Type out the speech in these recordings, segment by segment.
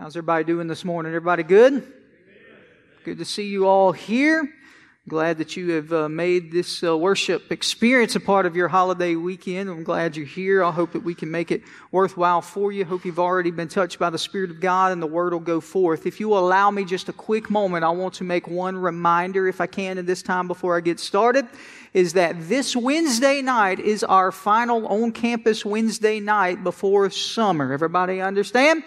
How's everybody doing this morning? Everybody good? Good to see you all here. Glad that you have uh, made this uh, worship experience a part of your holiday weekend. I'm glad you're here. I hope that we can make it worthwhile for you. Hope you've already been touched by the Spirit of God and the Word will go forth. If you will allow me just a quick moment, I want to make one reminder, if I can, at this time before I get started, is that this Wednesday night is our final on campus Wednesday night before summer. Everybody understand?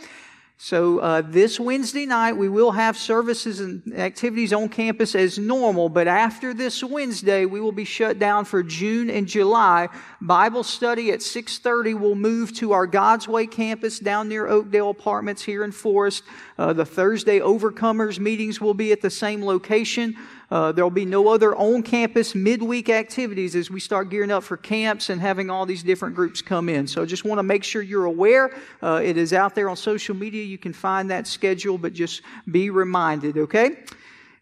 So uh, this Wednesday night, we will have services and activities on campus as normal, but after this Wednesday, we will be shut down for June and July. Bible study at 6.30 will move to our God's Way campus down near Oakdale Apartments here in Forest. Uh, the Thursday Overcomers meetings will be at the same location. Uh, there will be no other on campus midweek activities as we start gearing up for camps and having all these different groups come in. So just want to make sure you're aware. Uh, it is out there on social media. You can find that schedule, but just be reminded, okay?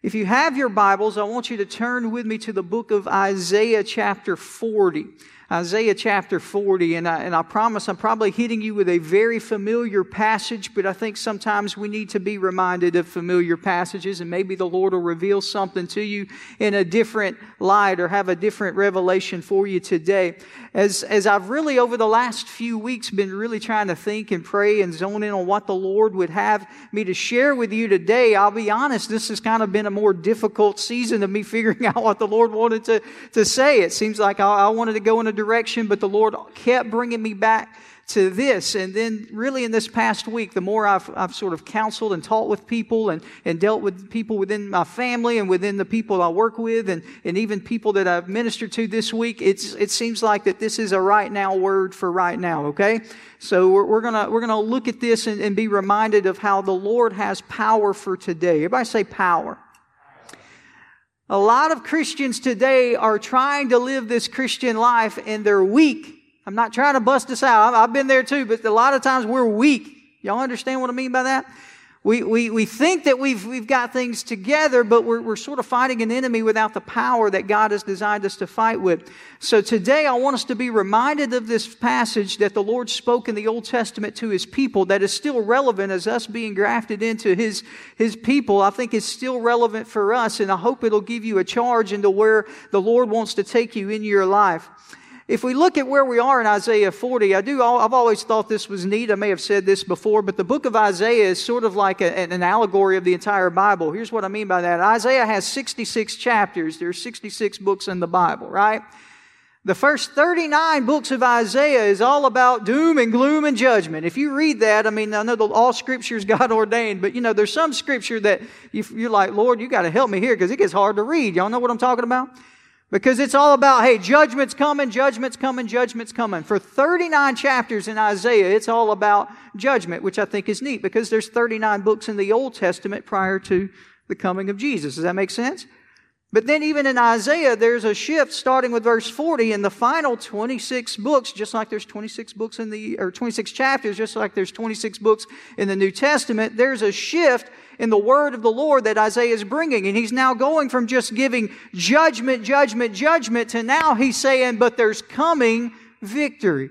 If you have your Bibles, I want you to turn with me to the book of Isaiah, chapter 40. Isaiah chapter 40, and I, and I promise I'm probably hitting you with a very familiar passage, but I think sometimes we need to be reminded of familiar passages, and maybe the Lord will reveal something to you in a different light or have a different revelation for you today. As, as I've really, over the last few weeks, been really trying to think and pray and zone in on what the Lord would have me to share with you today, I'll be honest, this has kind of been a more difficult season of me figuring out what the Lord wanted to, to say. It seems like I, I wanted to go in a direction, but the Lord kept bringing me back to this. And then, really, in this past week, the more I've, I've sort of counseled and taught with people and, and dealt with people within my family and within the people I work with and, and even people that I've ministered to this week, it's, it seems like that this is a right now word for right now, okay? So we're, we're gonna, we're gonna look at this and, and be reminded of how the Lord has power for today. Everybody say power. A lot of Christians today are trying to live this Christian life and they're weak. I'm not trying to bust us out. I've been there too, but a lot of times we're weak. Y'all understand what I mean by that? We, we, we think that we've, we've got things together, but we're, we're sort of fighting an enemy without the power that God has designed us to fight with. So today I want us to be reminded of this passage that the Lord spoke in the Old Testament to His people that is still relevant as us being grafted into His, His people. I think it's still relevant for us, and I hope it'll give you a charge into where the Lord wants to take you in your life if we look at where we are in Isaiah 40, I do, I've always thought this was neat. I may have said this before, but the book of Isaiah is sort of like a, an allegory of the entire Bible. Here's what I mean by that. Isaiah has 66 chapters. There's 66 books in the Bible, right? The first 39 books of Isaiah is all about doom and gloom and judgment. If you read that, I mean, I know all scripture is God ordained, but you know, there's some scripture that you're like, Lord, you got to help me here because it gets hard to read. Y'all know what I'm talking about? Because it's all about, hey, judgment's coming, judgment's coming, judgment's coming. For 39 chapters in Isaiah, it's all about judgment, which I think is neat because there's 39 books in the Old Testament prior to the coming of Jesus. Does that make sense? But then even in Isaiah, there's a shift starting with verse 40 in the final 26 books, just like there's 26 books in the, or 26 chapters, just like there's 26 books in the New Testament. There's a shift in the word of the Lord that Isaiah is bringing. And he's now going from just giving judgment, judgment, judgment to now he's saying, but there's coming victory.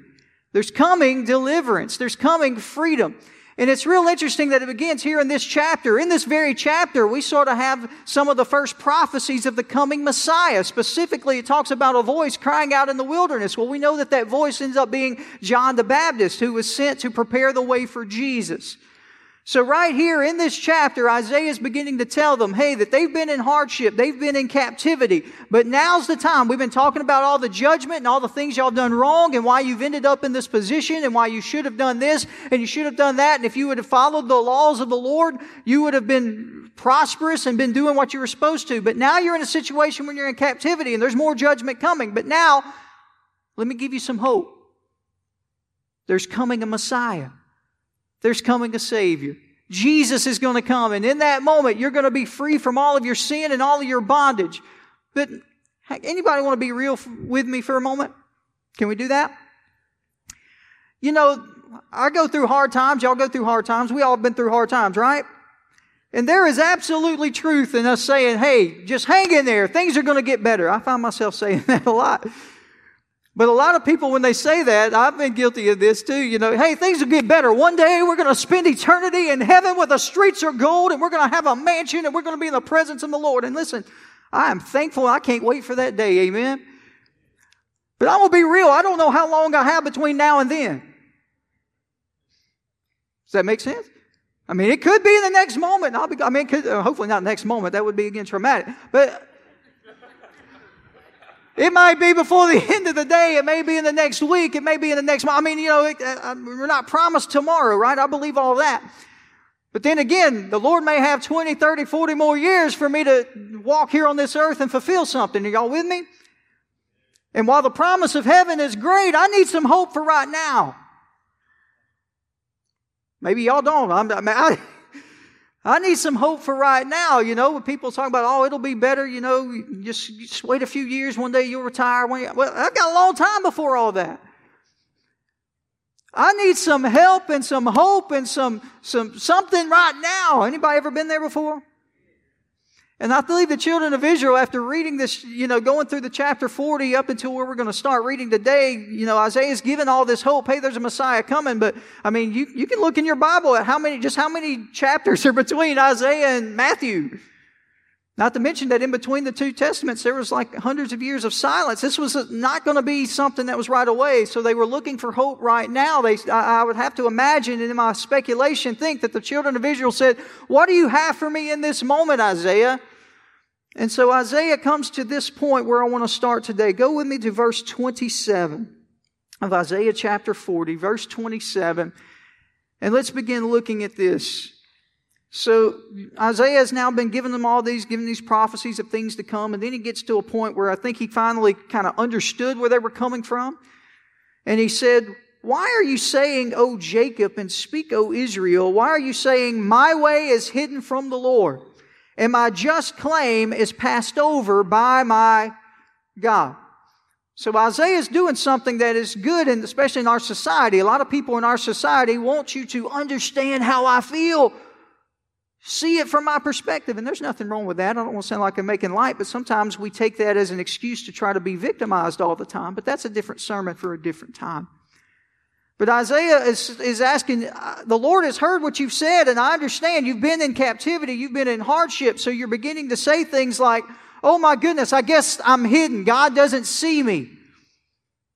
There's coming deliverance. There's coming freedom. And it's real interesting that it begins here in this chapter. In this very chapter, we sort of have some of the first prophecies of the coming Messiah. Specifically, it talks about a voice crying out in the wilderness. Well, we know that that voice ends up being John the Baptist, who was sent to prepare the way for Jesus. So, right here in this chapter, Isaiah is beginning to tell them, hey, that they've been in hardship, they've been in captivity, but now's the time. We've been talking about all the judgment and all the things y'all done wrong and why you've ended up in this position and why you should have done this and you should have done that. And if you would have followed the laws of the Lord, you would have been prosperous and been doing what you were supposed to. But now you're in a situation when you're in captivity and there's more judgment coming. But now, let me give you some hope. There's coming a Messiah. There's coming a Savior. Jesus is going to come, and in that moment, you're going to be free from all of your sin and all of your bondage. But anybody want to be real with me for a moment? Can we do that? You know, I go through hard times. Y'all go through hard times. We all been through hard times, right? And there is absolutely truth in us saying, hey, just hang in there. Things are going to get better. I find myself saying that a lot. But a lot of people, when they say that, I've been guilty of this too. You know, hey, things will get better. One day we're going to spend eternity in heaven where the streets are gold and we're going to have a mansion and we're going to be in the presence of the Lord. And listen, I am thankful. I can't wait for that day. Amen. But going to be real. I don't know how long I have between now and then. Does that make sense? I mean, it could be in the next moment. I'll be, I mean, could, uh, hopefully not next moment. That would be again traumatic. But it might be before the end of the day. It may be in the next week. It may be in the next month. I mean, you know, it, uh, we're not promised tomorrow, right? I believe all that. But then again, the Lord may have 20, 30, 40 more years for me to walk here on this earth and fulfill something. Are y'all with me? And while the promise of heaven is great, I need some hope for right now. Maybe y'all don't. I'm, I, I need some hope for right now. You know, when people talk about, oh, it'll be better, you know, just, just wait a few years, one day you'll retire. Well, I've got a long time before all that. I need some help and some hope and some, some, something right now. Anybody ever been there before? And I believe the children of Israel, after reading this, you know, going through the chapter 40 up until where we're going to start reading today, you know, Isaiah's given all this hope. Hey, there's a Messiah coming. But, I mean, you, you can look in your Bible at how many, just how many chapters are between Isaiah and Matthew. Not to mention that in between the two testaments, there was like hundreds of years of silence. This was not going to be something that was right away. So they were looking for hope right now. They, I would have to imagine in my speculation think that the children of Israel said, what do you have for me in this moment, Isaiah? And so Isaiah comes to this point where I want to start today. Go with me to verse 27 of Isaiah chapter 40, verse 27. And let's begin looking at this. So Isaiah has now been giving them all these, giving these prophecies of things to come, and then he gets to a point where I think he finally kind of understood where they were coming from. And he said, Why are you saying, O Jacob, and speak, O Israel? Why are you saying, My way is hidden from the Lord? And my just claim is passed over by my God. So Isaiah is doing something that is good, and especially in our society. A lot of people in our society want you to understand how I feel, see it from my perspective, and there's nothing wrong with that. I don't want to sound like I'm making light, but sometimes we take that as an excuse to try to be victimized all the time. But that's a different sermon for a different time. But Isaiah is, is asking, uh, the Lord has heard what you've said, and I understand you've been in captivity, you've been in hardship, so you're beginning to say things like, oh my goodness, I guess I'm hidden. God doesn't see me.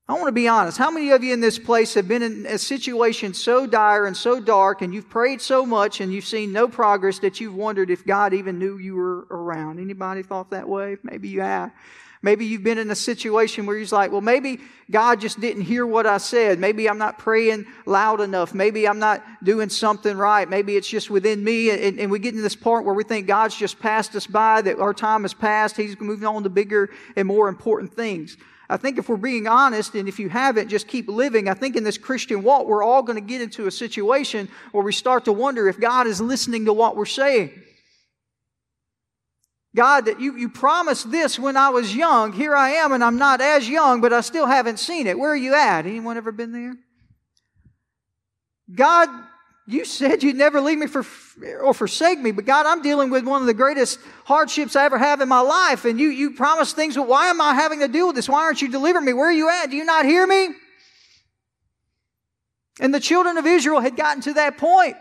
I want to be honest. How many of you in this place have been in a situation so dire and so dark, and you've prayed so much and you've seen no progress that you've wondered if God even knew you were around? Anybody thought that way? Maybe you have. Maybe you've been in a situation where you're like, well, maybe God just didn't hear what I said. Maybe I'm not praying loud enough. Maybe I'm not doing something right. Maybe it's just within me. And, and we get to this part where we think God's just passed us by, that our time has passed. He's moving on to bigger and more important things. I think if we're being honest, and if you haven't, just keep living. I think in this Christian walk, we're all going to get into a situation where we start to wonder if God is listening to what we're saying. God, that you, you promised this when I was young. Here I am, and I'm not as young, but I still haven't seen it. Where are you at? Anyone ever been there? God, you said you'd never leave me for, or forsake me, but God, I'm dealing with one of the greatest hardships I ever have in my life, and you, you promised things, but why am I having to deal with this? Why aren't you delivering me? Where are you at? Do you not hear me? And the children of Israel had gotten to that point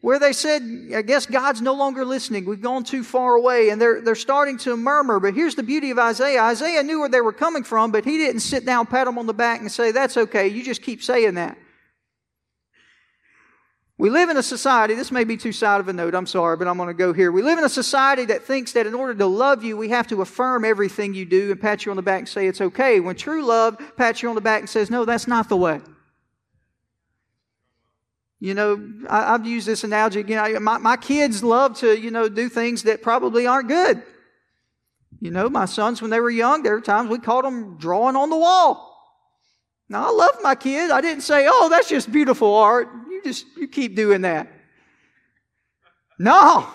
where they said, I guess God's no longer listening. We've gone too far away. And they're, they're starting to murmur. But here's the beauty of Isaiah Isaiah knew where they were coming from, but he didn't sit down, pat them on the back, and say, That's okay. You just keep saying that. We live in a society, this may be too side of a note, I'm sorry, but I'm going to go here. We live in a society that thinks that in order to love you, we have to affirm everything you do and pat you on the back and say it's okay. When true love pats you on the back and says, No, that's not the way. You know, I, have used this analogy again. I, my, my kids love to, you know, do things that probably aren't good. You know, my sons, when they were young, there were times we caught them drawing on the wall. Now, I love my kids. I didn't say, oh, that's just beautiful art. You just, you keep doing that. No.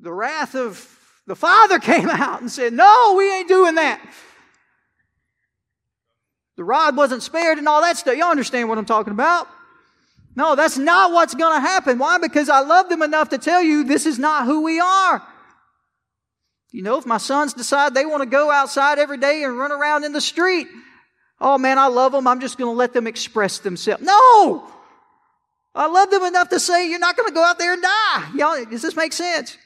The wrath of the father came out and said, no, we ain't doing that. The rod wasn't spared and all that stuff. Y'all understand what I'm talking about? No, that's not what's going to happen. Why? Because I love them enough to tell you this is not who we are. You know, if my sons decide they want to go outside every day and run around in the street, oh man, I love them. I'm just going to let them express themselves. No! I love them enough to say, you're not going to go out there and die. Y'all, does this make sense?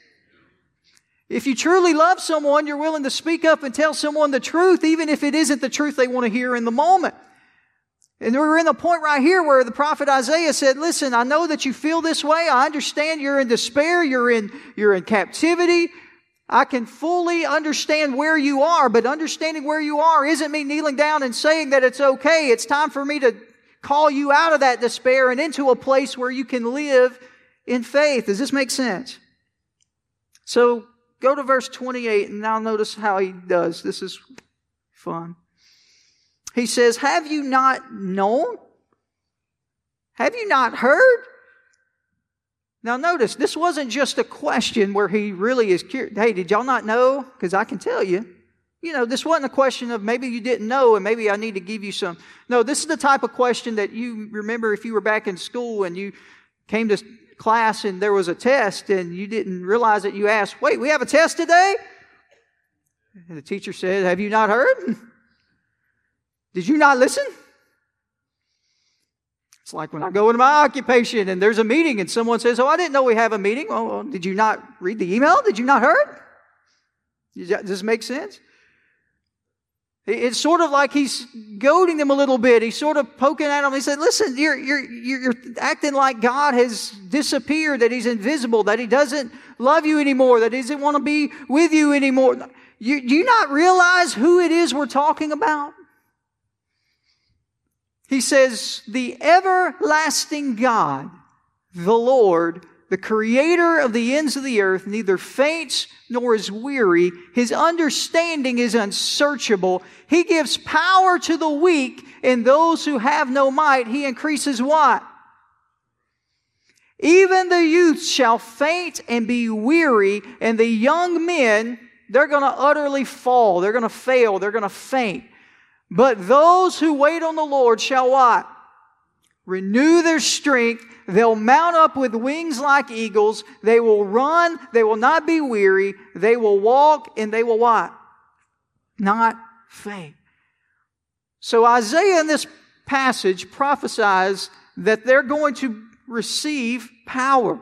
If you truly love someone, you're willing to speak up and tell someone the truth, even if it isn't the truth they want to hear in the moment. And we're in the point right here where the prophet Isaiah said, listen, I know that you feel this way. I understand you're in despair. You're in, you're in captivity. I can fully understand where you are, but understanding where you are isn't me kneeling down and saying that it's okay. It's time for me to call you out of that despair and into a place where you can live in faith. Does this make sense? So go to verse 28 and now notice how he does. This is fun. He says, Have you not known? Have you not heard? Now, notice, this wasn't just a question where he really is curious. Hey, did y'all not know? Because I can tell you. You know, this wasn't a question of maybe you didn't know and maybe I need to give you some. No, this is the type of question that you remember if you were back in school and you came to class and there was a test and you didn't realize it, you asked, wait, we have a test today? And the teacher said, Have you not heard? Did you not listen? It's like when I go into my occupation and there's a meeting and someone says, Oh, I didn't know we have a meeting. Oh, well, did you not read the email? Did you not hear Does this make sense? It's sort of like he's goading them a little bit. He's sort of poking at them. He said, Listen, you're, you're, you're acting like God has disappeared, that he's invisible, that he doesn't love you anymore, that he doesn't want to be with you anymore. You, do you not realize who it is we're talking about? He says, The everlasting God, the Lord, the creator of the ends of the earth, neither faints nor is weary. His understanding is unsearchable. He gives power to the weak, and those who have no might, he increases what? Even the youth shall faint and be weary, and the young men, they're going to utterly fall. They're going to fail. They're going to faint. But those who wait on the Lord shall what? Renew their strength. They'll mount up with wings like eagles. They will run. They will not be weary. They will walk and they will what? Not faint. So Isaiah in this passage prophesies that they're going to receive power.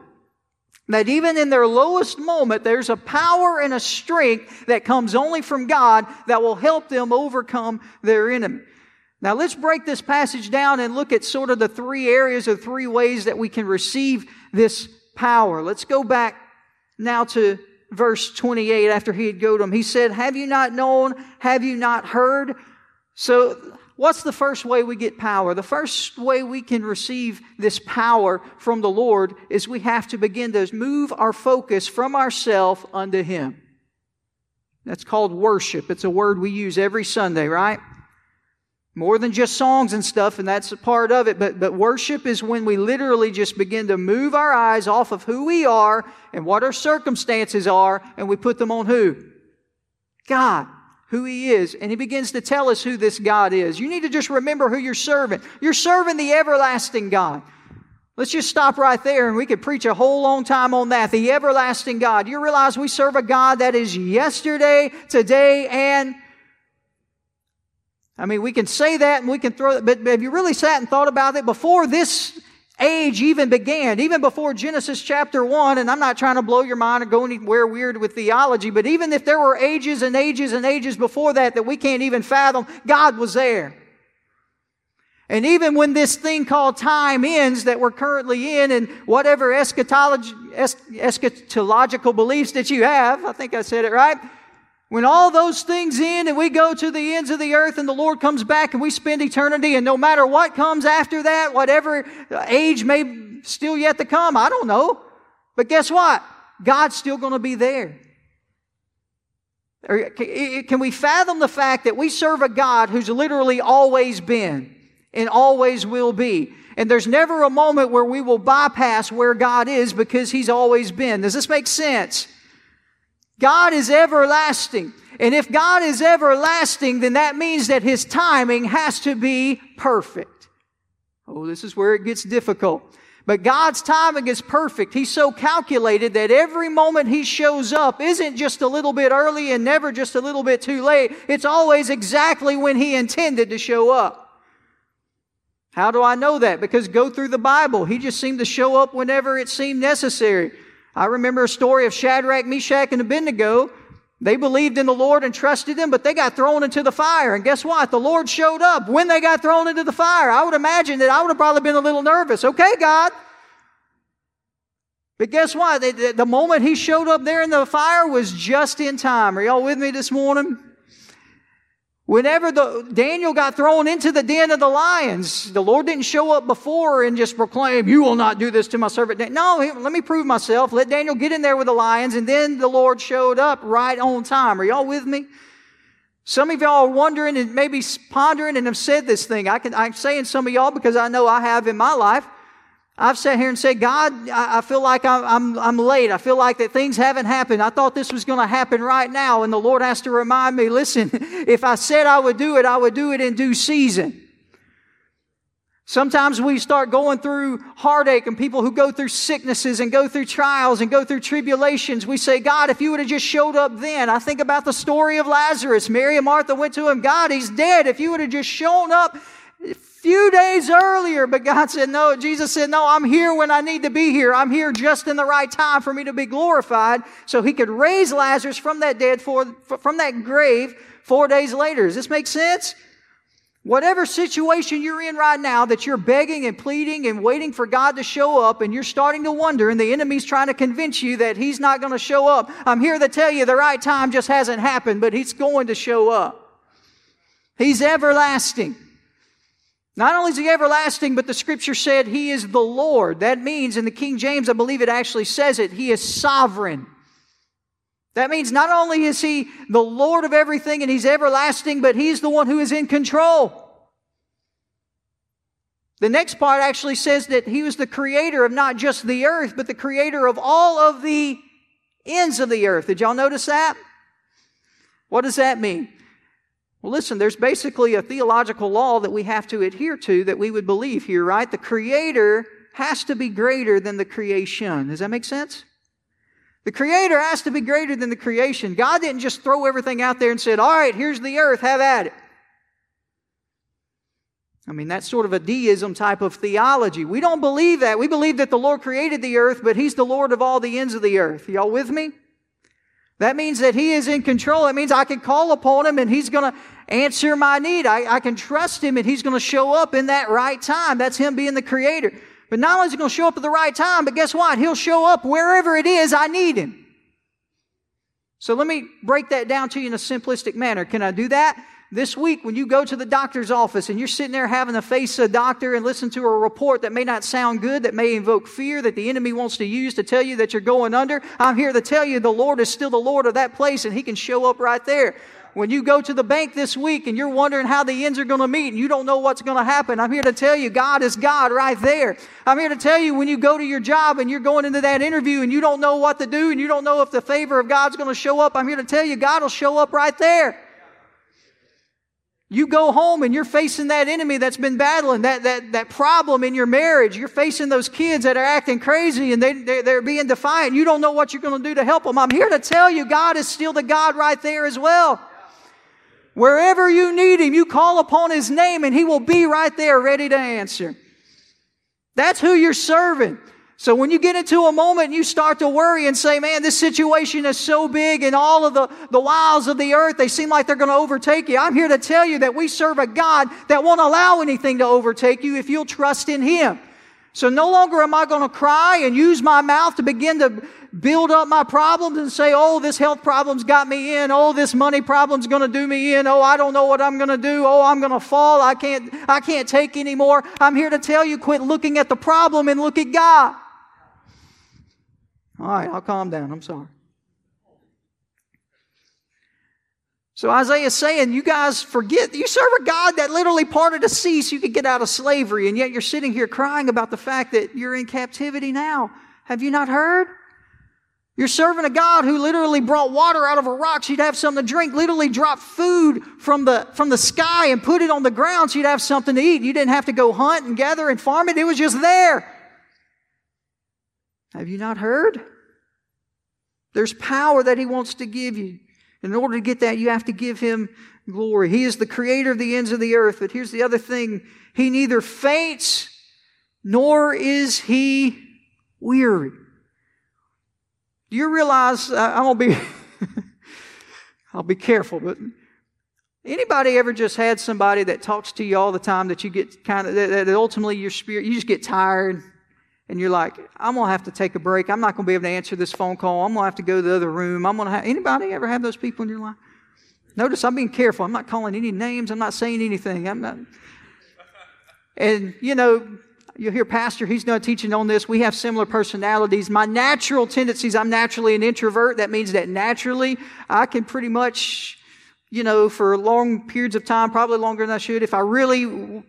That even in their lowest moment, there's a power and a strength that comes only from God that will help them overcome their enemy. Now let's break this passage down and look at sort of the three areas or three ways that we can receive this power. Let's go back now to verse 28 after he had goaded him. He said, Have you not known? Have you not heard? So What's the first way we get power? The first way we can receive this power from the Lord is we have to begin to move our focus from ourself unto Him. That's called worship. It's a word we use every Sunday, right? More than just songs and stuff, and that's a part of it, but, but worship is when we literally just begin to move our eyes off of who we are and what our circumstances are, and we put them on who? God who he is, and he begins to tell us who this God is. You need to just remember who you're serving. You're serving the everlasting God. Let's just stop right there and we could preach a whole long time on that. The everlasting God. You realize we serve a God that is yesterday, today, and I mean, we can say that and we can throw it, but have you really sat and thought about it? Before this age even began, even before Genesis chapter 1, and I'm not trying to blow your mind or go anywhere weird with theology, but even if there were ages and ages and ages before that that we can't even fathom, God was there. And even when this thing called time ends that we're currently in and whatever eschatology, eschatological beliefs that you have, I think I said it right, when all those things end and we go to the ends of the earth and the Lord comes back and we spend eternity and no matter what comes after that, whatever age may still yet to come, I don't know. But guess what? God's still going to be there. Can we fathom the fact that we serve a God who's literally always been and always will be? And there's never a moment where we will bypass where God is because He's always been. Does this make sense? God is everlasting. And if God is everlasting, then that means that His timing has to be perfect. Oh, this is where it gets difficult. But God's timing is perfect. He's so calculated that every moment He shows up isn't just a little bit early and never just a little bit too late. It's always exactly when He intended to show up. How do I know that? Because go through the Bible. He just seemed to show up whenever it seemed necessary. I remember a story of Shadrach, Meshach, and Abednego. They believed in the Lord and trusted Him, but they got thrown into the fire. And guess what? The Lord showed up when they got thrown into the fire. I would imagine that I would have probably been a little nervous. Okay, God. But guess what? The moment He showed up there in the fire was just in time. Are y'all with me this morning? Whenever the, Daniel got thrown into the den of the lions, the Lord didn't show up before and just proclaim, You will not do this to my servant. No, let me prove myself. Let Daniel get in there with the lions, and then the Lord showed up right on time. Are y'all with me? Some of y'all are wondering and maybe pondering and have said this thing. I can, I'm saying some of y'all because I know I have in my life. I've sat here and said, God, I feel like I'm, I'm, late. I feel like that things haven't happened. I thought this was going to happen right now. And the Lord has to remind me, listen, if I said I would do it, I would do it in due season. Sometimes we start going through heartache and people who go through sicknesses and go through trials and go through tribulations. We say, God, if you would have just showed up then. I think about the story of Lazarus. Mary and Martha went to him, God, he's dead. If you would have just shown up few days earlier, but God said, no, Jesus said, no, I'm here when I need to be here. I'm here just in the right time for me to be glorified so he could raise Lazarus from that dead, for, from that grave four days later. Does this make sense? Whatever situation you're in right now that you're begging and pleading and waiting for God to show up and you're starting to wonder and the enemy's trying to convince you that he's not going to show up, I'm here to tell you the right time just hasn't happened, but he's going to show up. He's everlasting. Not only is he everlasting, but the scripture said he is the Lord. That means, in the King James, I believe it actually says it, he is sovereign. That means not only is he the Lord of everything and he's everlasting, but he's the one who is in control. The next part actually says that he was the creator of not just the earth, but the creator of all of the ends of the earth. Did y'all notice that? What does that mean? Well, listen, there's basically a theological law that we have to adhere to that we would believe here, right? The Creator has to be greater than the creation. Does that make sense? The Creator has to be greater than the creation. God didn't just throw everything out there and said, all right, here's the earth, have at it. I mean, that's sort of a deism type of theology. We don't believe that. We believe that the Lord created the earth, but He's the Lord of all the ends of the earth. Y'all with me? That means that He is in control. That means I can call upon Him and He's going to answer my need. I, I can trust Him and He's going to show up in that right time. That's Him being the Creator. But not only is He going to show up at the right time, but guess what? He'll show up wherever it is I need Him. So let me break that down to you in a simplistic manner. Can I do that? This week, when you go to the doctor's office and you're sitting there having to face a doctor and listen to a report that may not sound good, that may invoke fear, that the enemy wants to use to tell you that you're going under, I'm here to tell you the Lord is still the Lord of that place and He can show up right there. When you go to the bank this week and you're wondering how the ends are going to meet and you don't know what's going to happen, I'm here to tell you God is God right there. I'm here to tell you when you go to your job and you're going into that interview and you don't know what to do and you don't know if the favor of God's going to show up, I'm here to tell you God will show up right there. You go home and you're facing that enemy that's been battling, that, that, that problem in your marriage. You're facing those kids that are acting crazy and they, they're, they're being defiant. You don't know what you're going to do to help them. I'm here to tell you God is still the God right there as well. Wherever you need Him, you call upon His name and He will be right there ready to answer. That's who you're serving. So when you get into a moment and you start to worry and say, man, this situation is so big and all of the, the wiles of the earth, they seem like they're going to overtake you. I'm here to tell you that we serve a God that won't allow anything to overtake you if you'll trust in Him. So no longer am I going to cry and use my mouth to begin to build up my problems and say, oh, this health problem's got me in. Oh, this money problem's going to do me in. Oh, I don't know what I'm going to do. Oh, I'm going to fall. I can't, I can't take anymore. I'm here to tell you, quit looking at the problem and look at God. All right, I'll calm down. I'm sorry. So Isaiah's saying, you guys forget, you serve a God that literally parted the sea so you could get out of slavery, and yet you're sitting here crying about the fact that you're in captivity now. Have you not heard? You're serving a God who literally brought water out of a rock so you'd have something to drink, literally dropped food from the, from the sky and put it on the ground so you'd have something to eat. You didn't have to go hunt and gather and farm it. It was just there. Have you not heard? There's power that He wants to give you. In order to get that, you have to give Him glory. He is the creator of the ends of the earth. But here's the other thing He neither faints nor is He weary. Do you realize, uh, I'm going to be, I'll be careful, but anybody ever just had somebody that talks to you all the time that you get kind of, that, that ultimately your spirit, you just get tired and you're like, I'm to have to take a break. I'm not to be able to answer this phone call. I'm to have to go to the other room. I'm to have, anybody ever have those people in your life? Notice I'm being careful. I'm not calling any names. I'm not saying anything. I'm not. And, you know, you'll hear Pastor, he's not teaching on this. We have similar personalities. My natural tendencies, I'm naturally an introvert. That means that naturally I can pretty much, you know, for long periods of time, probably longer than I should, if I really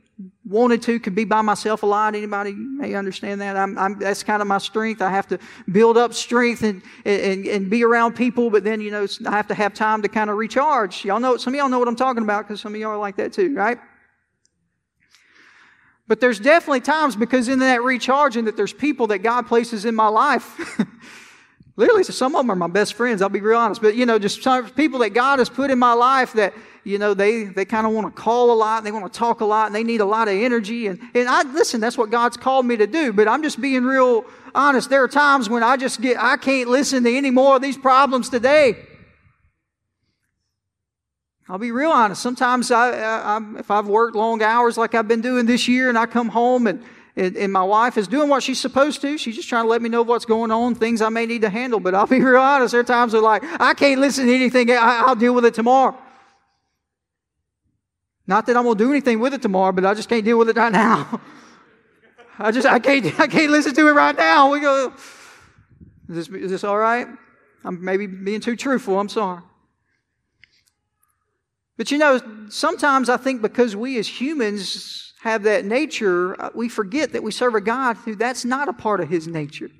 wanted to, could be by myself a lot. Anybody may understand that. I'm, I'm, that's kind of my strength. I have to build up strength and, and, and be around people, but then, you know, I have to have time to kind of recharge. Y'all know, some of y'all know what I'm talking about because some of y'all are like that too, right? But there's definitely times because in that recharging that there's people that God places in my life. Literally, so some of them are my best friends. I'll be real honest. But, you know, just some people that God has put in my life that, you know, they, they kind of want to call a lot and they want to talk a lot and they need a lot of energy. And, and I, listen, that's what God's called me to do. But I'm just being real honest. There are times when I just get, I can't listen to any more of these problems today. I'll be real honest. Sometimes I, I, if I've worked long hours like I've been doing this year and I come home and, and, and, my wife is doing what she's supposed to. She's just trying to let me know what's going on, things I may need to handle. But I'll be real honest. There are times where like, I can't listen to anything. I, I'll deal with it tomorrow. Not that I'm going to do anything with it tomorrow, but I just can't deal with it right now. I just, I can't, I can't listen to it right now. We go, is this, is this all right? I'm maybe being too truthful. I'm sorry. But you know, sometimes I think because we as humans have that nature, uh, we forget that we serve a God who that's not a part of his nature.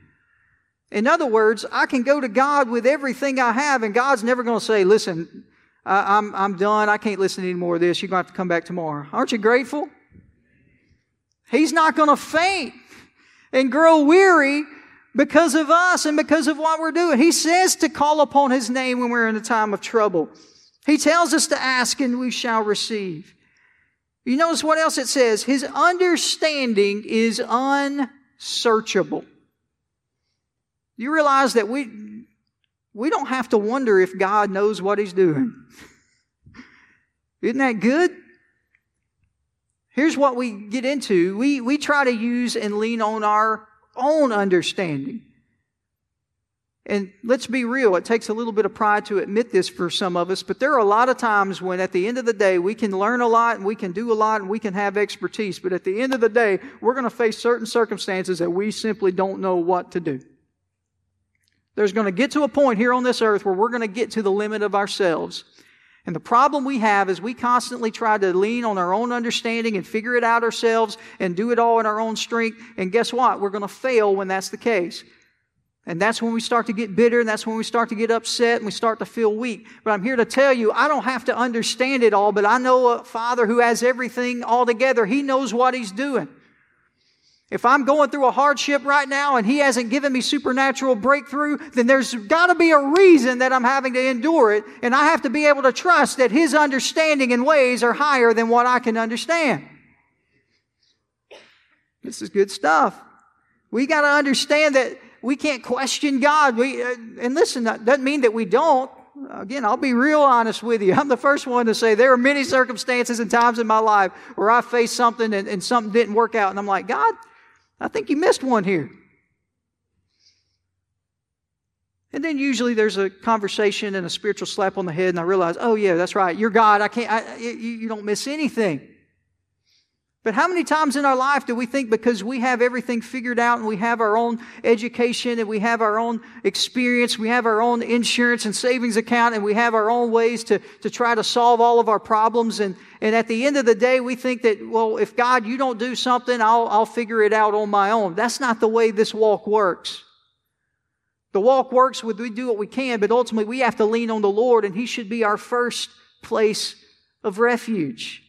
In other words, I can go to God with everything I have, and God's never going to say, Listen, I, am I'm, I'm done. I can't listen to any more of this. You're going to have to come back tomorrow. Aren't you grateful? He's not going to faint and grow weary because of us and because of what we're doing. He says to call upon His name when we're in a time of trouble. He tells us to ask and we shall receive. You notice what else it says? His understanding is unsearchable. You realize that we, we don't have to wonder if God knows what He's doing. Isn't that good? Here's what we get into. We, we try to use and lean on our own understanding. And let's be real, it takes a little bit of pride to admit this for some of us, but there are a lot of times when at the end of the day we can learn a lot and we can do a lot and we can have expertise, but at the end of the day we're going to face certain circumstances that we simply don't know what to do. There's going to get to a point here on this earth where we're going to get to the limit of ourselves. And the problem we have is we constantly try to lean on our own understanding and figure it out ourselves and do it all in our own strength. And guess what? We're going to fail when that's the case. And that's when we start to get bitter, and that's when we start to get upset, and we start to feel weak. But I'm here to tell you, I don't have to understand it all, but I know a Father who has everything all together. He knows what He's doing. If I'm going through a hardship right now and He hasn't given me supernatural breakthrough, then there's got to be a reason that I'm having to endure it, and I have to be able to trust that His understanding and ways are higher than what I can understand. This is good stuff. We got to understand that we can't question God. We, uh, and listen, that doesn't mean that we don't. Again, I'll be real honest with you. I'm the first one to say there are many circumstances and times in my life where I faced something and, and something didn't work out. And I'm like, God, I think you missed one here. And then usually there's a conversation and a spiritual slap on the head, and I realize, oh, yeah, that's right. You're God. I can't, I, you, you don't miss anything. But how many times in our life do we think because we have everything figured out and we have our own education and we have our own experience, we have our own insurance and savings account and we have our own ways to, to try to solve all of our problems and, and at the end of the day we think that, well, if God, you don't do something, I'll, I'll figure it out on my own. That's not the way this walk works. The walk works with we do what we can, but ultimately we have to lean on the Lord and He should be our first place of refuge.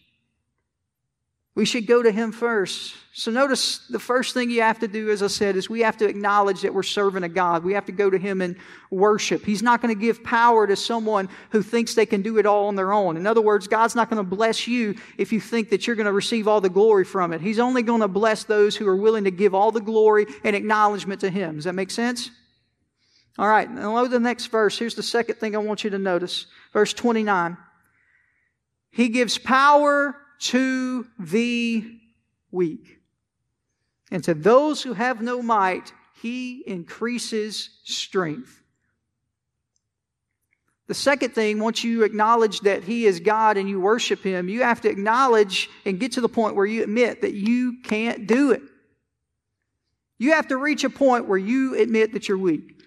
We should go to Him first. So notice the first thing you have to do, as I said, is we have to acknowledge that we're serving a God. We have to go to Him in worship. He's not going to give power to someone who thinks they can do it all on their own. In other words, God's not going to bless you if you think that you're going to receive all the glory from it. He's only going to bless those who are willing to give all the glory and acknowledgement to Him. Does that make sense? All right, now look the next verse. Here's the second thing I want you to notice. Verse 29. He gives power to the weak. And to those who have no might, he increases strength. The second thing, once you acknowledge that He is God and you worship Him, you have to acknowledge and get to the point where you admit that you can't do it. You have to reach a point where you admit that you're weak.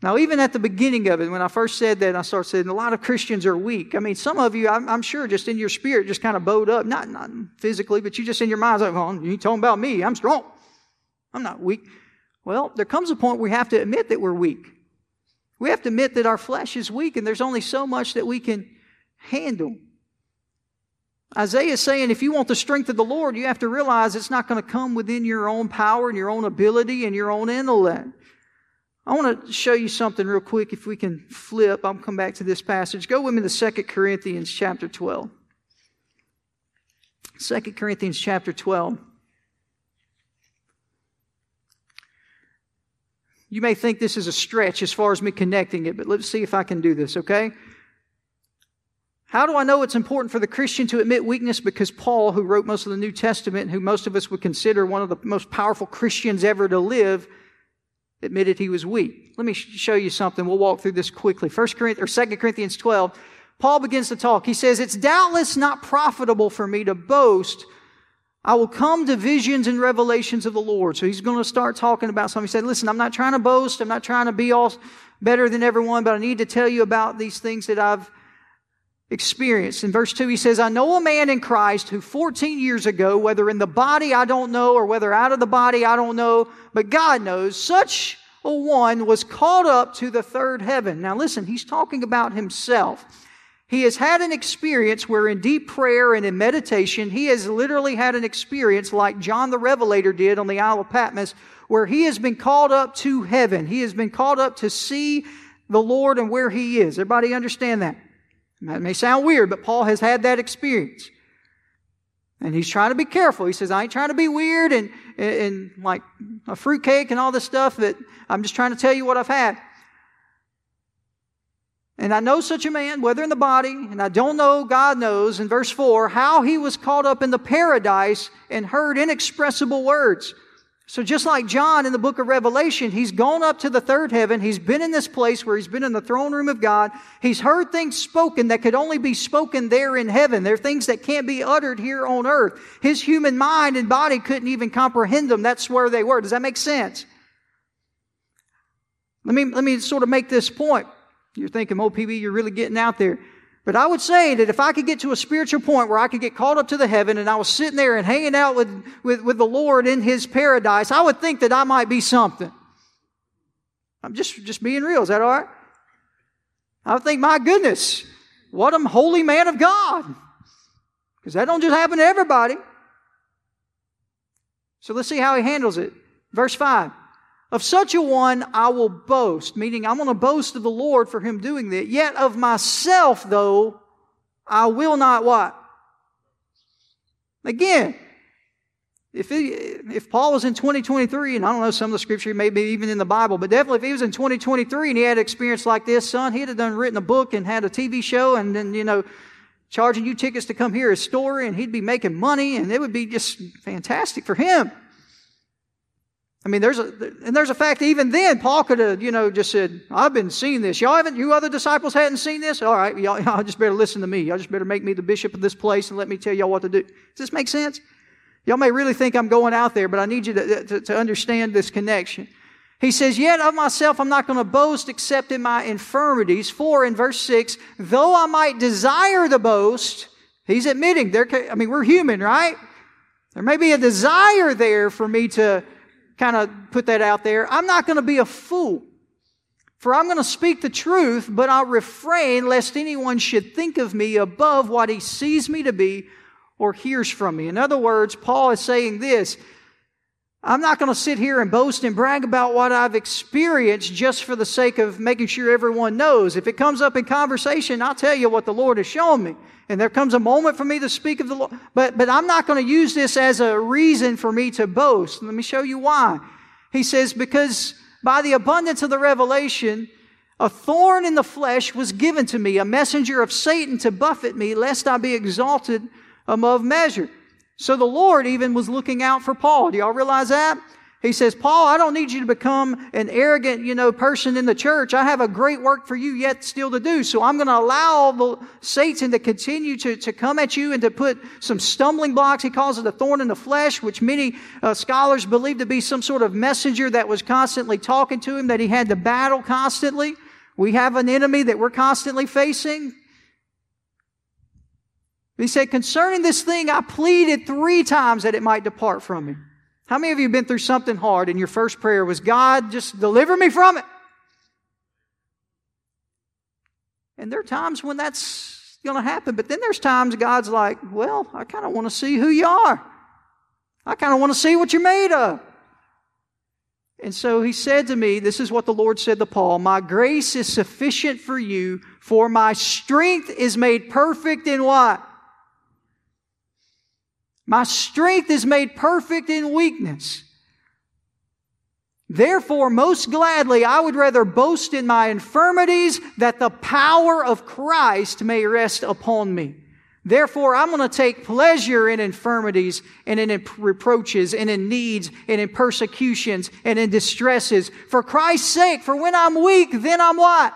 Now, even at the beginning of it, when I first said that, I started saying a lot of Christians are weak. I mean, some of you, I'm, I'm sure, just in your spirit, just kind of bowed up, not, not physically, but you just in your mind's like, oh, you talking about me? I'm strong. I'm not weak. Well, there comes a point we have to admit that we're weak. We have to admit that our flesh is weak, and there's only so much that we can handle. Isaiah is saying if you want the strength of the Lord, you have to realize it's not going to come within your own power and your own ability and your own intellect. I want to show you something real quick. If we can flip, I'll come back to this passage. Go with me to 2 Corinthians chapter 12. 2 Corinthians chapter 12. You may think this is a stretch as far as me connecting it, but let's see if I can do this, okay? How do I know it's important for the Christian to admit weakness? Because Paul, who wrote most of the New Testament, who most of us would consider one of the most powerful Christians ever to live, admitted he was weak. Let me show you something. We'll walk through this quickly. First Corinthians or 2 Corinthians 12. Paul begins to talk. He says, It's doubtless not profitable for me to boast. I will come to visions and revelations of the Lord. So he's going to start talking about something. He said, Listen, I'm not trying to boast. I'm not trying to be all better than everyone, but I need to tell you about these things that I've experienced. In verse 2, he says, I know a man in Christ who 14 years ago, whether in the body I don't know, or whether out of the body I don't know, but God knows, such a one was caught up to the third heaven. Now listen, he's talking about himself. He has had an experience where in deep prayer and in meditation, he has literally had an experience like John the Revelator did on the Isle of Patmos, where he has been called up to heaven. He has been called up to see the Lord and where he is. Everybody understand that? That may sound weird, but Paul has had that experience. And he's trying to be careful. He says, I ain't trying to be weird and, and, like a fruitcake and all this stuff that I'm just trying to tell you what I've had. And I know such a man, whether in the body, and I don't know, God knows, in verse 4, how he was caught up in the paradise and heard inexpressible words. So just like John in the book of Revelation, he's gone up to the third heaven. He's been in this place where he's been in the throne room of God. He's heard things spoken that could only be spoken there in heaven. There are things that can't be uttered here on earth. His human mind and body couldn't even comprehend them. That's where they were. Does that make sense? Let me, let me sort of make this point. You're thinking, oh, PB, you're really getting out there. But I would say that if I could get to a spiritual point where I could get caught up to the heaven and I was sitting there and hanging out with, with, with the Lord in His paradise, I would think that I might be something. I'm just, just being real. Is that all right? I would think, my goodness, what a holy man of God. Because that don't just happen to everybody. So let's see how he handles it. Verse 5. Of such a one I will boast, meaning I'm going to boast of the Lord for him doing that. Yet of myself, though, I will not what? Again, if, if Paul was in 2023, and I don't know some of the scripture, maybe even in the Bible, but definitely if he was in 2023 and he had an experience like this, son, he'd have done written a book and had a TV show and then, you know, charging you tickets to come hear his story and he'd be making money and it would be just fantastic for him. I mean, there's a, and there's a fact even then, Paul could have, you know, just said, I've been seeing this. Y'all haven't, you other disciples hadn't seen this? All right, y'all, y'all just better listen to me. Y'all just better make me the bishop of this place and let me tell y'all what to do. Does this make sense? Y'all may really think I'm going out there, but I need you to, to, to understand this connection. He says, Yet of myself I'm not going to boast except in my infirmities. For in verse 6, though I might desire to boast, he's admitting there, I mean, we're human, right? There may be a desire there for me to kind of put that out there. I'm not going to be a fool. For I'm going to speak the truth, but I'll refrain lest anyone should think of me above what he sees me to be or hears from me. In other words, Paul is saying this I'm not going to sit here and boast and brag about what I've experienced just for the sake of making sure everyone knows. If it comes up in conversation, I'll tell you what the Lord has shown me. And there comes a moment for me to speak of the Lord. But, but I'm not going to use this as a reason for me to boast. Let me show you why. He says, because by the abundance of the revelation, a thorn in the flesh was given to me, a messenger of Satan to buffet me, lest I be exalted above measure. So the Lord even was looking out for Paul. Do y'all realize that? He says, Paul, I don't need you to become an arrogant, you know, person in the church. I have a great work for you yet still to do. So I'm going to allow the Satan to continue to, to come at you and to put some stumbling blocks. He calls it a thorn in the flesh, which many uh, scholars believe to be some sort of messenger that was constantly talking to him, that he had to battle constantly. We have an enemy that we're constantly facing. He said, concerning this thing, I pleaded three times that it might depart from me. How many of you have been through something hard and your first prayer was, God, just deliver me from it? And there are times when that's going to happen, but then there's times God's like, well, I kind of want to see who you are. I kind of want to see what you're made of. And so he said to me, This is what the Lord said to Paul My grace is sufficient for you, for my strength is made perfect in what? My strength is made perfect in weakness. Therefore, most gladly, I would rather boast in my infirmities that the power of Christ may rest upon me. Therefore, I'm going to take pleasure in infirmities and in reproaches and in needs and in persecutions and in distresses for Christ's sake. For when I'm weak, then I'm what?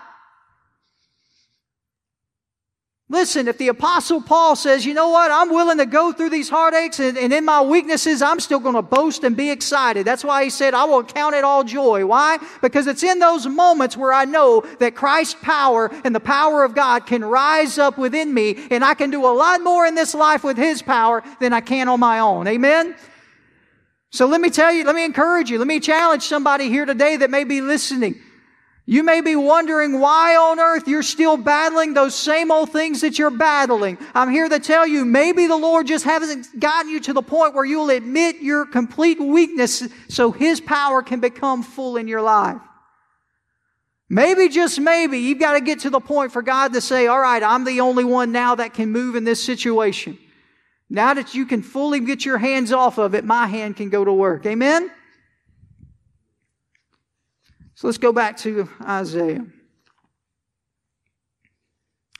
Listen, if the apostle Paul says, you know what, I'm willing to go through these heartaches and, and in my weaknesses, I'm still going to boast and be excited. That's why he said, I will count it all joy. Why? Because it's in those moments where I know that Christ's power and the power of God can rise up within me and I can do a lot more in this life with his power than I can on my own. Amen? So let me tell you, let me encourage you, let me challenge somebody here today that may be listening. You may be wondering why on earth you're still battling those same old things that you're battling. I'm here to tell you, maybe the Lord just hasn't gotten you to the point where you'll admit your complete weakness so His power can become full in your life. Maybe, just maybe, you've got to get to the point for God to say, all right, I'm the only one now that can move in this situation. Now that you can fully get your hands off of it, my hand can go to work. Amen? So let's go back to Isaiah.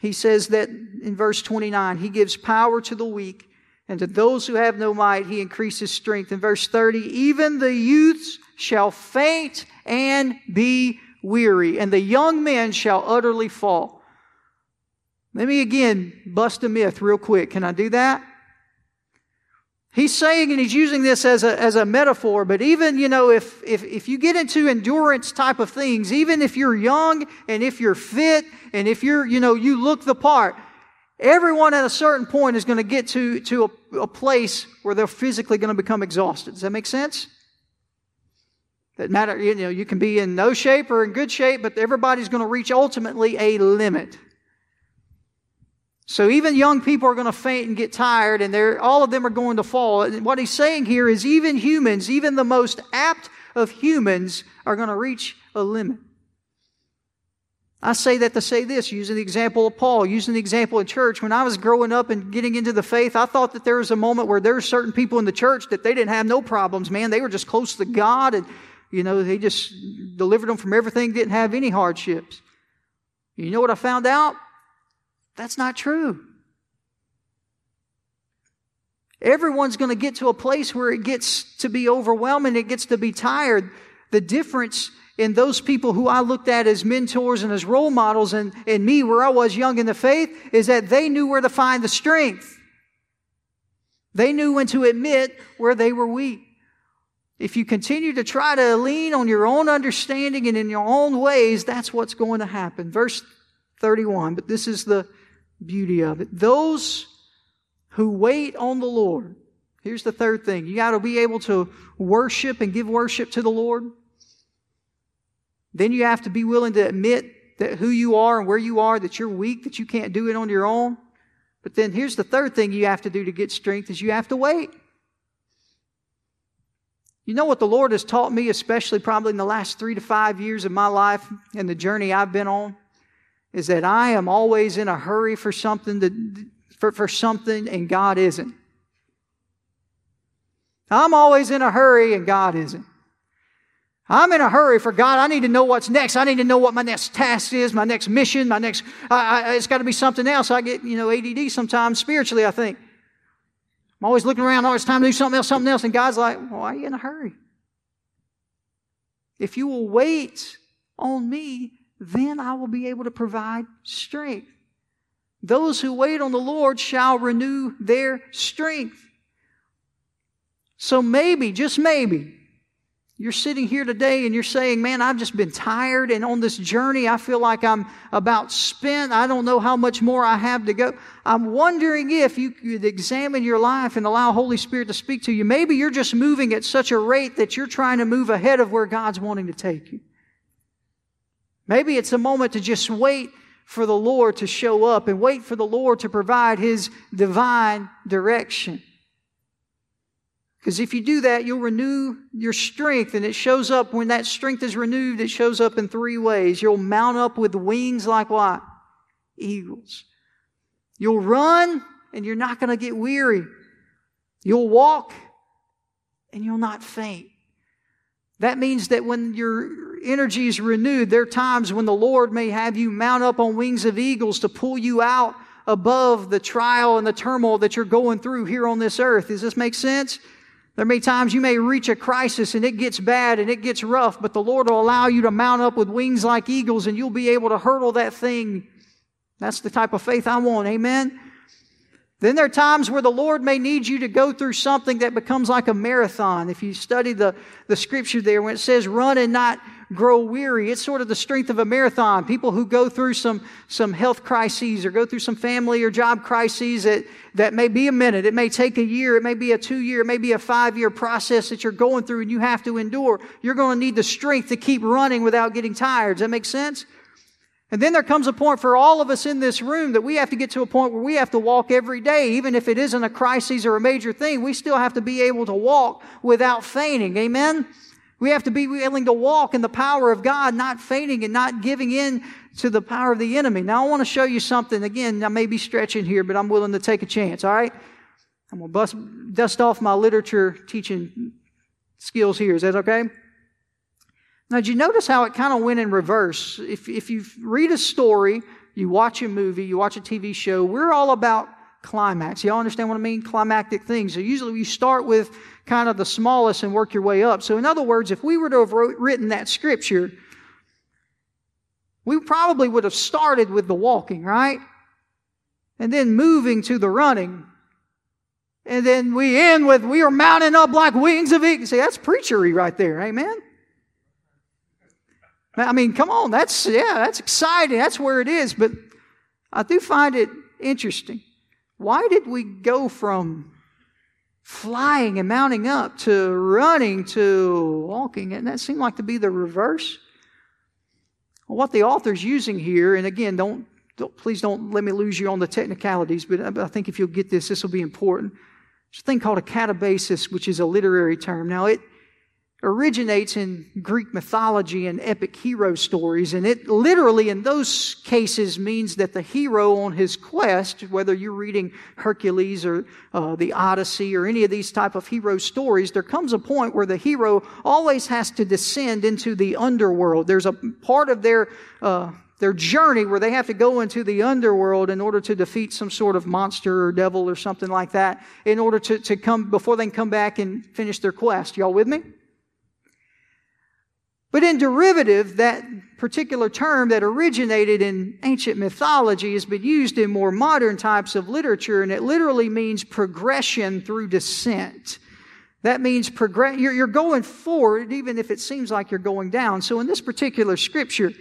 He says that in verse 29, he gives power to the weak, and to those who have no might, he increases strength. In verse 30, even the youths shall faint and be weary, and the young men shall utterly fall. Let me again bust a myth real quick. Can I do that? He's saying, and he's using this as a, as a metaphor, but even, you know, if, if, if you get into endurance type of things, even if you're young and if you're fit and if you're, you know, you look the part, everyone at a certain point is going to get to, to a, a place where they're physically going to become exhausted. Does that make sense? That matter, you know, you can be in no shape or in good shape, but everybody's going to reach ultimately a limit. So even young people are going to faint and get tired, and they're, all of them are going to fall. And what he's saying here is even humans, even the most apt of humans, are going to reach a limit. I say that to say this, using the example of Paul, using the example of church. When I was growing up and getting into the faith, I thought that there was a moment where there were certain people in the church that they didn't have no problems, man. They were just close to God and, you know, they just delivered them from everything, didn't have any hardships. You know what I found out? That's not true. Everyone's going to get to a place where it gets to be overwhelming, it gets to be tired. The difference in those people who I looked at as mentors and as role models and, and me where I was young in the faith is that they knew where to find the strength. They knew when to admit where they were weak. If you continue to try to lean on your own understanding and in your own ways, that's what's going to happen. Verse 31, but this is the beauty of it. Those who wait on the Lord. Here's the third thing. You got to be able to worship and give worship to the Lord. Then you have to be willing to admit that who you are and where you are, that you're weak, that you can't do it on your own. But then here's the third thing you have to do to get strength is you have to wait. You know what the Lord has taught me, especially probably in the last three to five years of my life and the journey I've been on, is that I am always in a hurry for something for, for something and God isn't. I'm always in a hurry and God isn't. I'm in a hurry for God. I need to know what's next. I need to know what my next task is, my next mission, my next, I, I, it's got to be something else. I get, you know, ADD sometimes spiritually, I think. I'm always looking around, oh, it's time to do something else, something else. And God's like, why are you in a hurry? If you will wait on me, then I will be able to provide strength. Those who wait on the Lord shall renew their strength. So maybe, just maybe, you're sitting here today and you're saying, Man, I've just been tired, and on this journey, I feel like I'm about spent. I don't know how much more I have to go. I'm wondering if you could examine your life and allow Holy Spirit to speak to you. Maybe you're just moving at such a rate that you're trying to move ahead of where God's wanting to take you. Maybe it's a moment to just wait for the Lord to show up and wait for the Lord to provide His divine direction. Because if you do that, you'll renew your strength, and it shows up when that strength is renewed, it shows up in three ways. You'll mount up with wings like what? Eagles. You'll run, and you're not going to get weary. You'll walk, and you'll not faint. That means that when your energy is renewed, there are times when the Lord may have you mount up on wings of eagles to pull you out above the trial and the turmoil that you're going through here on this earth. Does this make sense? There may be times you may reach a crisis and it gets bad and it gets rough, but the Lord will allow you to mount up with wings like eagles and you'll be able to hurdle that thing. That's the type of faith I want. Amen. Then there are times where the Lord may need you to go through something that becomes like a marathon. If you study the, the scripture there, when it says run and not grow weary. It's sort of the strength of a marathon. People who go through some, some health crises or go through some family or job crises that, that may be a minute. It may take a year. It may be a two year. It may be a five year process that you're going through and you have to endure. You're going to need the strength to keep running without getting tired. Does that make sense? And then there comes a point for all of us in this room that we have to get to a point where we have to walk every day, even if it isn't a crisis or a major thing. We still have to be able to walk without fainting. Amen? We have to be willing to walk in the power of God, not fainting and not giving in to the power of the enemy. Now, I want to show you something. Again, I may be stretching here, but I'm willing to take a chance, all right? I'm going to bust, dust off my literature teaching skills here. Is that okay? Now, did you notice how it kind of went in reverse? If, if you read a story, you watch a movie, you watch a TV show, we're all about climax. Y'all understand what I mean? Climactic things. So usually we start with kind of the smallest and work your way up. So in other words, if we were to have wrote, written that scripture, we probably would have started with the walking, right? And then moving to the running. And then we end with, we are mounting up like wings of eagles. See, that's preachery right there. Amen. I mean, come on. That's, yeah, that's exciting. That's where it is. But I do find it interesting. Why did we go from flying and mounting up to running to walking? And that seemed like to be the reverse. What the author's using here, and again, don't, don't, please don't let me lose you on the technicalities, but I think if you'll get this, this will be important. It's a thing called a catabasis, which is a literary term. Now, it originates in Greek mythology and epic hero stories, and it literally, in those cases, means that the hero on his quest, whether you're reading Hercules or uh, the Odyssey or any of these type of hero stories, there comes a point where the hero always has to descend into the underworld. There's a part of their uh, their journey where they have to go into the underworld in order to defeat some sort of monster or devil or something like that in order to, to come before they can come back and finish their quest. Y'all with me? But in derivative, that particular term that originated in ancient mythology has been used in more modern types of literature, and it literally means progression through descent. That means progress, you're, you're going forward even if it seems like you're going down. So in this particular scripture,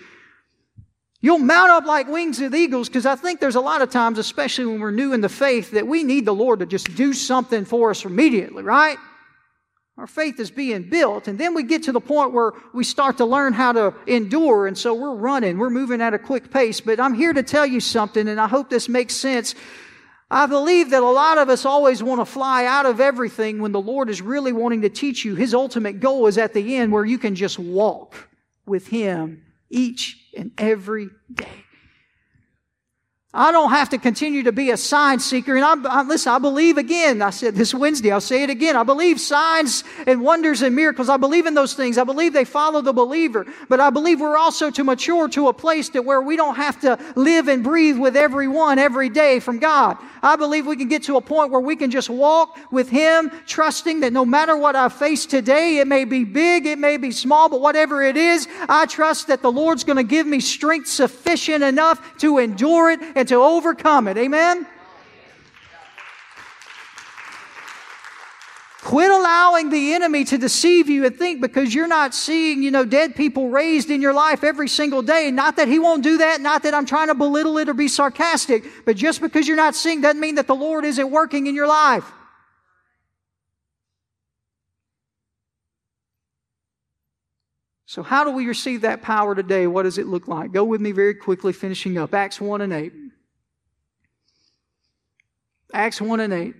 You'll mount up like wings of eagles because I think there's a lot of times, especially when we're new in the faith, that we need the Lord to just do something for us immediately, right? Our faith is being built. And then we get to the point where we start to learn how to endure. And so we're running, we're moving at a quick pace. But I'm here to tell you something, and I hope this makes sense. I believe that a lot of us always want to fly out of everything when the Lord is really wanting to teach you. His ultimate goal is at the end where you can just walk with Him each and every day. I don't have to continue to be a sign seeker. And I, I, listen, I believe again. I said this Wednesday. I'll say it again. I believe signs and wonders and miracles. I believe in those things. I believe they follow the believer. But I believe we're also to mature to a place to where we don't have to live and breathe with everyone every day from God. I believe we can get to a point where we can just walk with Him, trusting that no matter what I face today, it may be big, it may be small, but whatever it is, I trust that the Lord's going to give me strength sufficient enough to endure it and to overcome it. Amen? Quit allowing the enemy to deceive you and think because you're not seeing, you know, dead people raised in your life every single day. Not that he won't do that, not that I'm trying to belittle it or be sarcastic, but just because you're not seeing doesn't mean that the Lord isn't working in your life. So, how do we receive that power today? What does it look like? Go with me very quickly, finishing up. Acts 1 and 8. Acts 1 and 8.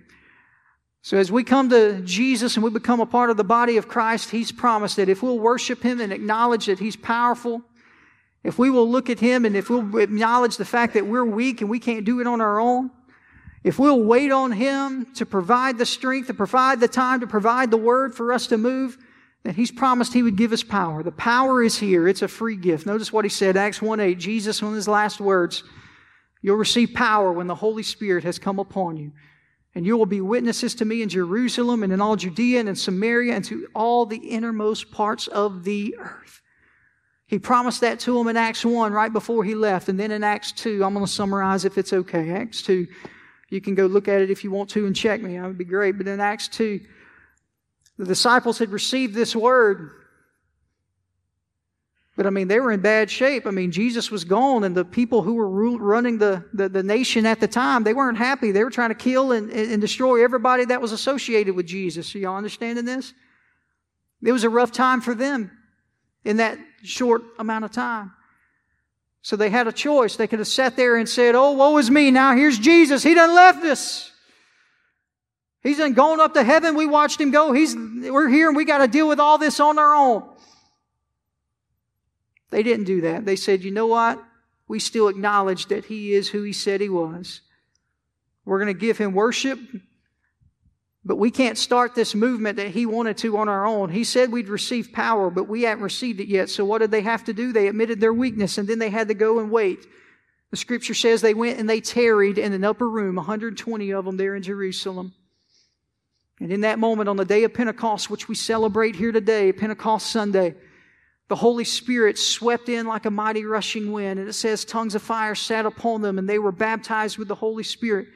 So, as we come to Jesus and we become a part of the body of Christ, He's promised that if we'll worship Him and acknowledge that He's powerful, if we will look at Him and if we'll acknowledge the fact that we're weak and we can't do it on our own, if we'll wait on Him to provide the strength, to provide the time, to provide the word for us to move, then He's promised He would give us power. The power is here. It's a free gift. Notice what He said, Acts 1 8. Jesus, one His last words, You'll receive power when the Holy Spirit has come upon you. And you will be witnesses to me in Jerusalem and in all Judea and in Samaria and to all the innermost parts of the earth. He promised that to him in Acts 1 right before he left. And then in Acts 2, I'm going to summarize if it's okay. Acts 2, you can go look at it if you want to and check me. That would be great. But in Acts 2, the disciples had received this word but I mean, they were in bad shape. I mean, Jesus was gone, and the people who were running the, the, the nation at the time, they weren't happy. They were trying to kill and, and destroy everybody that was associated with Jesus. Are y'all understanding this? It was a rough time for them in that short amount of time. So they had a choice. They could have sat there and said, Oh, woe is me. Now here's Jesus. He done left us. He's done gone up to heaven. We watched him go. He's, we're here and we got to deal with all this on our own. They didn't do that. They said, you know what? We still acknowledge that He is who He said He was. We're going to give Him worship, but we can't start this movement that He wanted to on our own. He said we'd receive power, but we haven't received it yet. So what did they have to do? They admitted their weakness, and then they had to go and wait. The scripture says they went and they tarried in an upper room, 120 of them there in Jerusalem. And in that moment, on the day of Pentecost, which we celebrate here today, Pentecost Sunday, the Holy Spirit swept in like a mighty rushing wind, and it says tongues of fire sat upon them, and they were baptized with the Holy Spirit.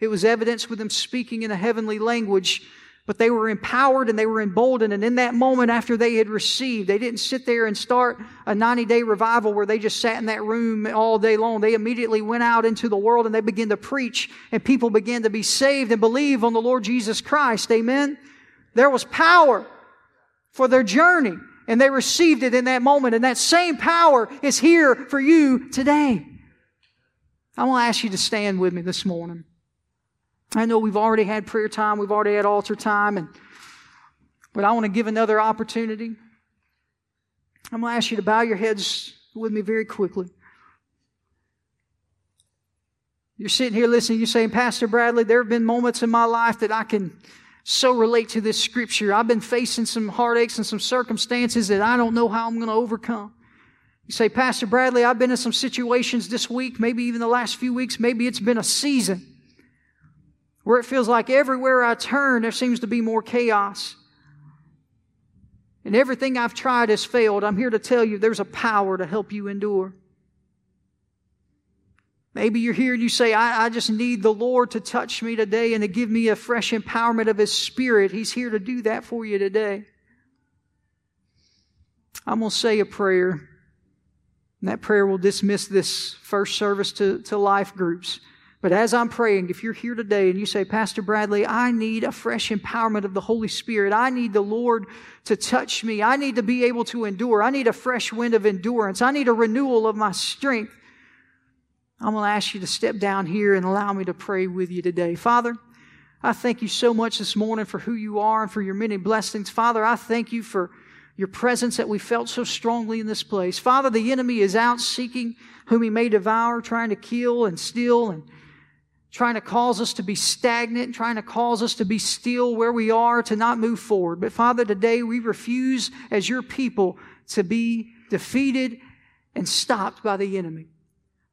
It was evidence with them speaking in a heavenly language, but they were empowered and they were emboldened. And in that moment, after they had received, they didn't sit there and start a 90 day revival where they just sat in that room all day long. They immediately went out into the world and they began to preach, and people began to be saved and believe on the Lord Jesus Christ. Amen. There was power for their journey and they received it in that moment. And that same power is here for you today. I want to ask you to stand with me this morning. I know we've already had prayer time, we've already had altar time, and but I want to give another opportunity. I'm going to ask you to bow your heads with me very quickly. You're sitting here listening, you're saying, Pastor Bradley, there have been moments in my life that I can so relate to this scripture. I've been facing some heartaches and some circumstances that I don't know how I'm going to overcome. You say, Pastor Bradley, I've been in some situations this week, maybe even the last few weeks, maybe it's been a season where it feels like everywhere I turn, there seems to be more chaos. And everything I've tried has failed. I'm here to tell you there's a power to help you endure. Maybe you're here and you say, I, I, just need the Lord to touch me today and to give me a fresh empowerment of His Spirit. He's here to do that for you today. I'm going to say a prayer. And that prayer will dismiss this first service to, to life groups. But as I'm praying, if you're here today and you say, Pastor Bradley, I need a fresh empowerment of the Holy Spirit. I need the Lord to touch me. I need to be able to endure. I need a fresh wind of endurance. I need a renewal of my strength. I'm going to ask you to step down here and allow me to pray with you today. Father, I thank you so much this morning for who you are and for your many blessings. Father, I thank you for your presence that we felt so strongly in this place. Father, the enemy is out seeking whom he may devour, trying to kill and steal and trying to cause us to be stagnant, trying to cause us to be still where we are, to not move forward. But Father, today we refuse as your people to be defeated and stopped by the enemy.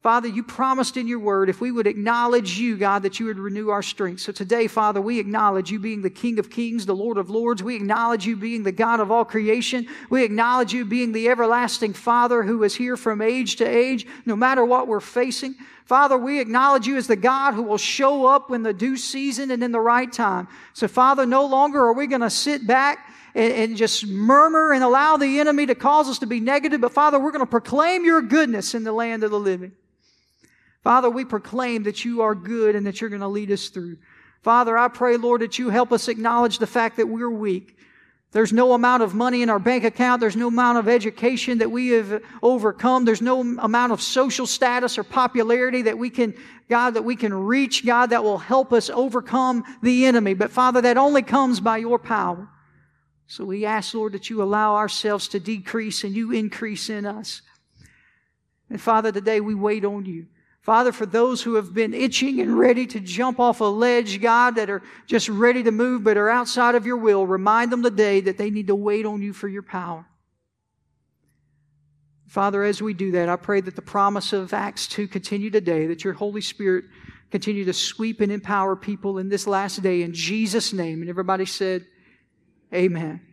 Father, you promised in your word if we would acknowledge you, God, that you would renew our strength. So today, Father, we acknowledge you being the King of kings, the Lord of lords. We acknowledge you being the God of all creation. We acknowledge you being the everlasting Father who is here from age to age, no matter what we're facing. Father, we acknowledge you as the God who will show up in the due season and in the right time. So, Father, no longer are we going to sit back and, and, just murmur and allow the enemy to cause us to be negative, but Father, we're going to proclaim your goodness in the land of the living. Father, we proclaim that you are good and that you're going to lead us through. Father, I pray, Lord, that you help us acknowledge the fact that we're weak. There's no amount of money in our bank account. There's no amount of education that we have overcome. There's no amount of social status or popularity that we can, God, that we can reach, God, that will help us overcome the enemy. But Father, that only comes by your power. So we ask, Lord, that you allow ourselves to decrease and you increase in us. And Father, today we wait on you. Father, for those who have been itching and ready to jump off a ledge, God, that are just ready to move but are outside of your will, remind them today that they need to wait on you for your power. Father, as we do that, I pray that the promise of Acts 2 continue today, that your Holy Spirit continue to sweep and empower people in this last day in Jesus' name. And everybody said, Amen.